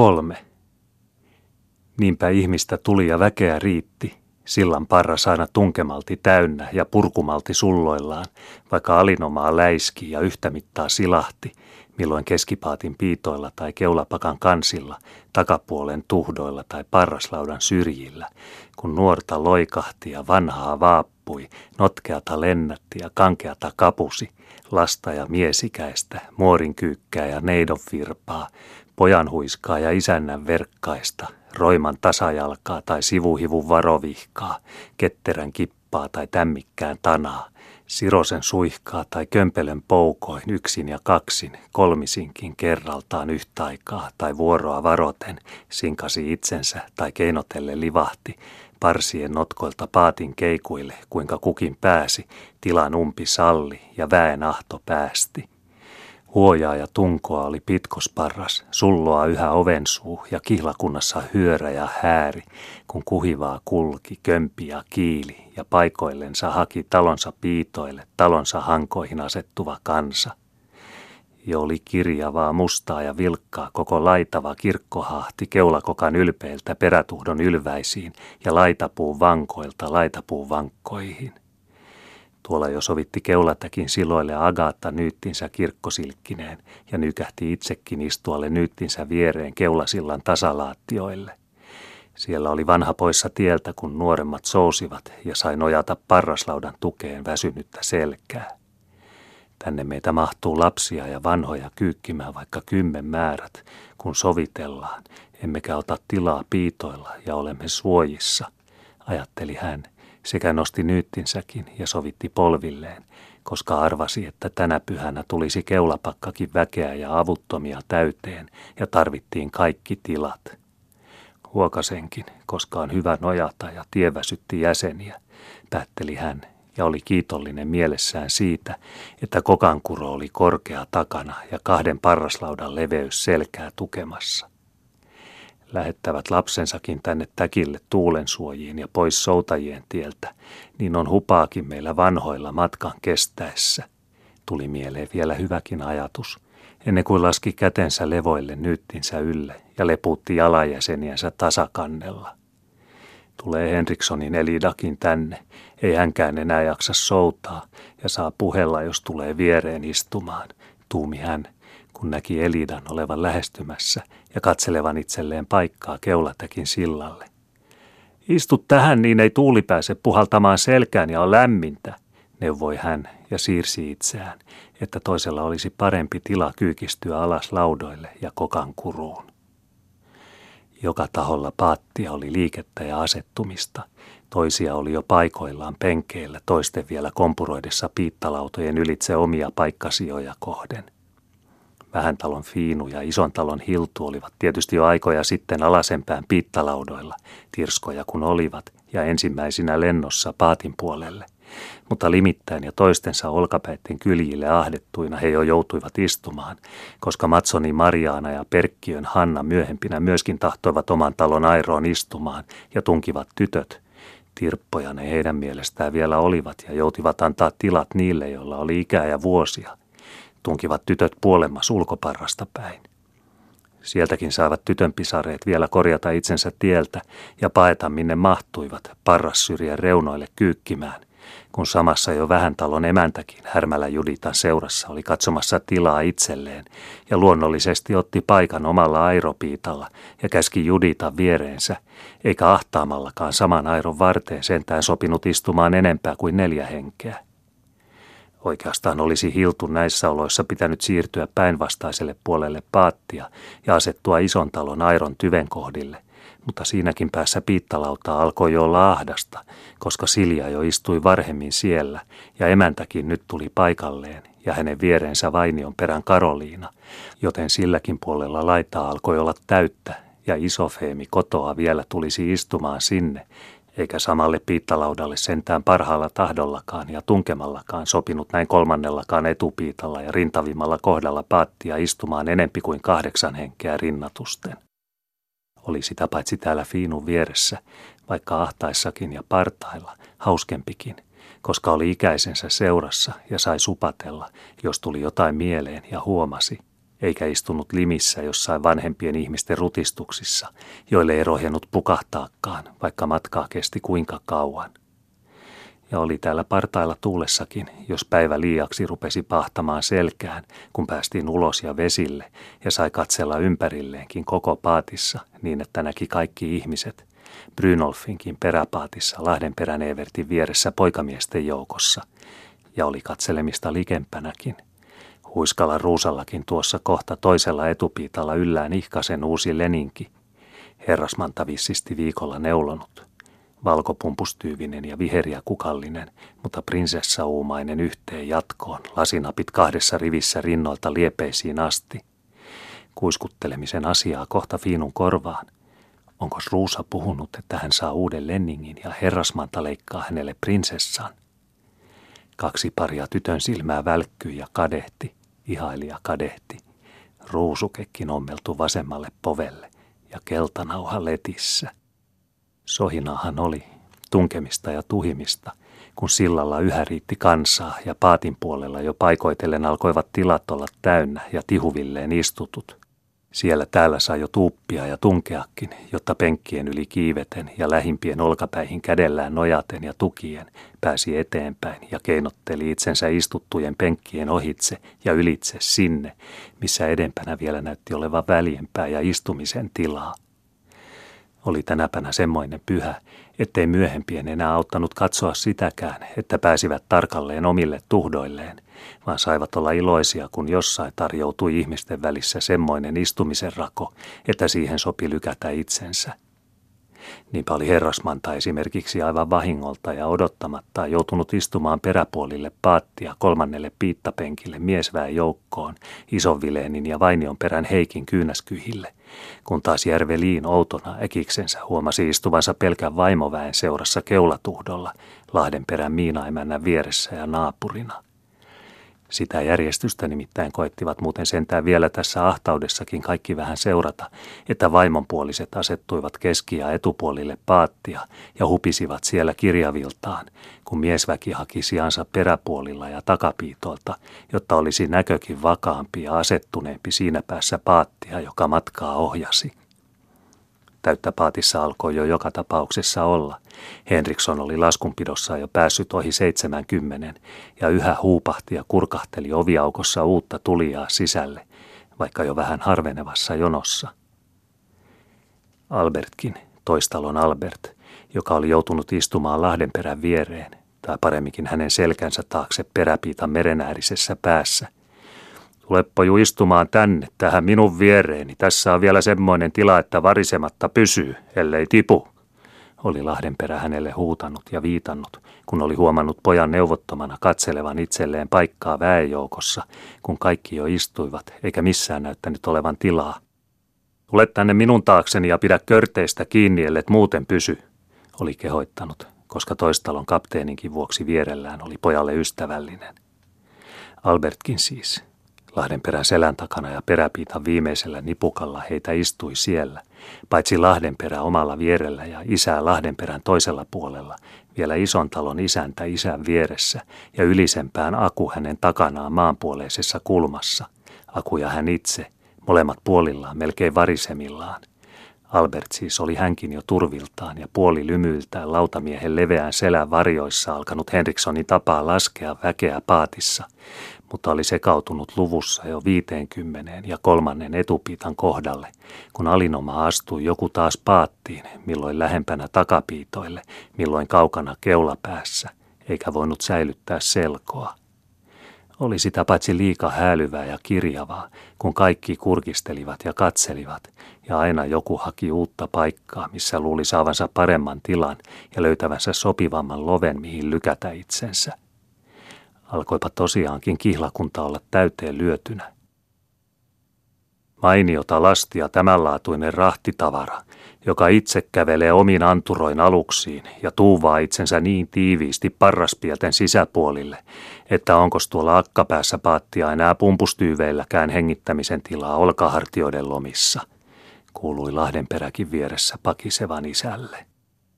Kolme. Niinpä ihmistä tuli ja väkeä riitti, sillan parras aina tunkemalti täynnä ja purkumalti sulloillaan, vaikka alinomaa läiski ja yhtä mittaa silahti, milloin keskipaatin piitoilla tai keulapakan kansilla, takapuolen tuhdoilla tai parraslaudan syrjillä, kun nuorta loikahti ja vanhaa vaappui, notkeata lennätti ja kankeata kapusi, lasta ja miesikäistä, muorin kyykkää ja neidon virpaa, pojan huiskaa ja isännän verkkaista, roiman tasajalkaa tai sivuhivun varovihkaa, ketterän kippaa tai tämmikkään tanaa, sirosen suihkaa tai kömpelön poukoin yksin ja kaksin, kolmisinkin kerraltaan yhtä aikaa tai vuoroa varoten, sinkasi itsensä tai keinotelle livahti, parsien notkoilta paatin keikuille, kuinka kukin pääsi, tilan umpi salli ja väen ahto päästi. Huojaa ja tunkoa oli pitkosparras, sulloa yhä ovensuu ja kihlakunnassa hyörä ja hääri, kun kuhivaa kulki, kömpi ja kiili ja paikoillensa haki talonsa piitoille, talonsa hankoihin asettuva kansa. Jo oli kirjavaa, mustaa ja vilkkaa koko laitava kirkkohahti keulakokan ylpeiltä perätuhdon ylväisiin ja laitapuun vankoilta laitapuun vankkoihin. Tuolla jo sovitti keulatakin siloille Agaatta nyyttinsä kirkkosilkkineen ja nykähti itsekin istualle nyyttinsä viereen keulasillan tasalaattioille. Siellä oli vanha poissa tieltä, kun nuoremmat sousivat ja sai nojata parraslaudan tukeen väsynyttä selkää. Tänne meitä mahtuu lapsia ja vanhoja kyykkimään vaikka kymmen määrät, kun sovitellaan, emmekä ota tilaa piitoilla ja olemme suojissa, ajatteli hän – sekä nosti nyyttinsäkin ja sovitti polvilleen, koska arvasi, että tänä pyhänä tulisi keulapakkakin väkeä ja avuttomia täyteen ja tarvittiin kaikki tilat. Huokasenkin, koska on hyvä nojata ja tieväsytti jäseniä, päätteli hän ja oli kiitollinen mielessään siitä, että kokankuro oli korkea takana ja kahden parraslaudan leveys selkää tukemassa lähettävät lapsensakin tänne täkille tuulensuojiin ja pois soutajien tieltä, niin on hupaakin meillä vanhoilla matkan kestäessä. Tuli mieleen vielä hyväkin ajatus, ennen kuin laski kätensä levoille nyttinsä ylle ja lepuutti jalajäseniänsä tasakannella. Tulee Henrikssonin Elidakin tänne, ei hänkään enää jaksa soutaa ja saa puhella, jos tulee viereen istumaan, tuumi hän – kun näki Elidan olevan lähestymässä ja katselevan itselleen paikkaa keulatäkin sillalle. Istu tähän, niin ei tuuli pääse puhaltamaan selkään ja on lämmintä, neuvoi hän ja siirsi itseään, että toisella olisi parempi tila kyykistyä alas laudoille ja kokan kuruun. Joka taholla paattia oli liikettä ja asettumista. Toisia oli jo paikoillaan penkeillä, toisten vielä kompuroidessa piittalautojen ylitse omia paikkasijoja kohden – Vähän talon Fiinu ja ison talon Hiltu olivat tietysti jo aikoja sitten alasempään piittalaudoilla, tirskoja kun olivat, ja ensimmäisinä lennossa paatin puolelle. Mutta limittäin ja toistensa olkapäitten kyljille ahdettuina he jo joutuivat istumaan, koska Matsoni Mariaana ja Perkkiön Hanna myöhempinä myöskin tahtoivat oman talon airoon istumaan ja tunkivat tytöt, Tirppoja ne heidän mielestään vielä olivat ja joutivat antaa tilat niille, joilla oli ikää ja vuosia, tunkivat tytöt puolemmas ulkoparrasta päin. Sieltäkin saivat tytön pisareet vielä korjata itsensä tieltä ja paeta minne mahtuivat parrassyrjän reunoille kyykkimään, kun samassa jo vähän talon emäntäkin Härmälä Juditan seurassa oli katsomassa tilaa itselleen ja luonnollisesti otti paikan omalla airopiitalla ja käski Judita viereensä, eikä ahtaamallakaan saman airon varteen sentään sopinut istumaan enempää kuin neljä henkeä. Oikeastaan olisi Hiltu näissä oloissa pitänyt siirtyä päinvastaiselle puolelle paattia ja asettua ison talon airon tyven kohdille, mutta siinäkin päässä piittalauta alkoi olla ahdasta, koska Silja jo istui varhemmin siellä ja emäntäkin nyt tuli paikalleen ja hänen viereensä Vainion perän Karoliina, joten silläkin puolella laitaa alkoi olla täyttä ja iso Feemi kotoa vielä tulisi istumaan sinne, eikä samalle piittalaudalle sentään parhaalla tahdollakaan ja tunkemallakaan sopinut näin kolmannellakaan etupiitalla ja rintavimmalla kohdalla paattia istumaan enempi kuin kahdeksan henkeä rinnatusten. Oli sitä paitsi täällä Fiinun vieressä, vaikka ahtaissakin ja partailla, hauskempikin, koska oli ikäisensä seurassa ja sai supatella, jos tuli jotain mieleen ja huomasi – eikä istunut limissä jossain vanhempien ihmisten rutistuksissa, joille ei rohjennut pukahtaakaan, vaikka matkaa kesti kuinka kauan. Ja oli täällä partailla tuulessakin, jos päivä liiaksi rupesi pahtamaan selkään, kun päästiin ulos ja vesille ja sai katsella ympärilleenkin koko paatissa niin, että näki kaikki ihmiset, Brynolfinkin peräpaatissa Lahdenperän Evertin vieressä poikamiesten joukossa, ja oli katselemista likempänäkin – Huiskalla ruusallakin tuossa kohta toisella etupiitalla yllään ihkasen uusi leninki. Herrasmanta vissisti viikolla neulonut. Valkopumpustyyvinen ja viheriä kukallinen, mutta prinsessauumainen yhteen jatkoon, lasinapit kahdessa rivissä rinnoilta liepeisiin asti. Kuiskuttelemisen asiaa kohta Fiinun korvaan. Onko Ruusa puhunut, että hän saa uuden lenningin ja herrasmanta leikkaa hänelle prinsessaan? Kaksi paria tytön silmää välkkyi ja kadehti ihailija kadehti. Ruusukekin ommeltu vasemmalle povelle ja keltanauha letissä. Sohinahan oli, tunkemista ja tuhimista, kun sillalla yhä riitti kansaa ja paatin puolella jo paikoitellen alkoivat tilat olla täynnä ja tihuvilleen istutut. Siellä täällä sai jo tuuppia ja tunkeakin, jotta penkkien yli kiiveten ja lähimpien olkapäihin kädellään nojaten ja tukien pääsi eteenpäin ja keinotteli itsensä istuttujen penkkien ohitse ja ylitse sinne, missä edempänä vielä näytti olevan väljempää ja istumisen tilaa. Oli tänäpänä semmoinen pyhä, ettei myöhempien enää auttanut katsoa sitäkään, että pääsivät tarkalleen omille tuhdoilleen, vaan saivat olla iloisia, kun jossain tarjoutui ihmisten välissä semmoinen istumisen rako, että siihen sopi lykätä itsensä. Niinpä oli herrasmanta esimerkiksi aivan vahingolta ja odottamatta joutunut istumaan peräpuolille paattia kolmannelle piittapenkille miesväen joukkoon, Isonvileenin ja Vainion perän Heikin kyynäskyhille, kun taas Järveliin outona äkiksensä huomasi istuvansa pelkän vaimoväen seurassa keulatuhdolla Lahdenperän miinaimännän vieressä ja naapurina – sitä järjestystä nimittäin koettivat muuten sentään vielä tässä ahtaudessakin kaikki vähän seurata, että vaimonpuoliset asettuivat keski- ja etupuolille paattia ja hupisivat siellä kirjaviltaan, kun miesväki haki sijansa peräpuolilla ja takapiitolta, jotta olisi näkökin vakaampi ja asettuneempi siinä päässä paattia, joka matkaa ohjasi. Täyttä paatissa alkoi jo joka tapauksessa olla. Henriksson oli laskunpidossa jo päässyt ohi 70 ja yhä huupahti ja kurkahteli oviaukossa uutta tulijaa sisälle, vaikka jo vähän harvenevassa jonossa. Albertkin, toistalon Albert, joka oli joutunut istumaan Lahdenperän viereen, tai paremminkin hänen selkänsä taakse peräpiitan merenäärisessä päässä – Tuleppa ju istumaan tänne, tähän minun viereeni. Tässä on vielä semmoinen tila, että varisematta pysyy, ellei tipu. Oli Lahdenperä hänelle huutanut ja viitannut, kun oli huomannut pojan neuvottomana katselevan itselleen paikkaa väejoukossa, kun kaikki jo istuivat, eikä missään näyttänyt olevan tilaa. Tule tänne minun taakseni ja pidä körteistä kiinni, ellet muuten pysy, oli kehoittanut, koska toistalon kapteeninkin vuoksi vierellään oli pojalle ystävällinen. Albertkin siis, Lahdenperän selän takana ja peräpiitan viimeisellä nipukalla heitä istui siellä, paitsi Lahdenperä omalla vierellä ja isää Lahdenperän toisella puolella, vielä ison talon isäntä isän vieressä ja ylisempään Aku hänen takanaan maanpuoleisessa kulmassa. Aku ja hän itse, molemmat puolillaan melkein varisemillaan. Albert siis oli hänkin jo turviltaan ja puoli lymyiltään lautamiehen leveään selän varjoissa alkanut Henrikssonin tapaa laskea väkeä paatissa, mutta oli sekautunut luvussa jo viiteenkymmeneen ja kolmannen etupiitan kohdalle, kun alinoma astui joku taas paattiin, milloin lähempänä takapiitoille, milloin kaukana keulapäässä, eikä voinut säilyttää selkoa. Oli sitä paitsi liika hälyvää ja kirjavaa, kun kaikki kurkistelivat ja katselivat, ja aina joku haki uutta paikkaa, missä luuli saavansa paremman tilan ja löytävänsä sopivamman loven, mihin lykätä itsensä – alkoipa tosiaankin kihlakunta olla täyteen lyötynä. Mainiota lastia tämänlaatuinen rahtitavara, joka itse kävelee omin anturoin aluksiin ja tuuvaa itsensä niin tiiviisti parraspielten sisäpuolille, että onko tuolla akkapäässä paattia enää pumpustyyveilläkään hengittämisen tilaa olkahartioiden lomissa, kuului Lahdenperäkin vieressä pakisevan isälle.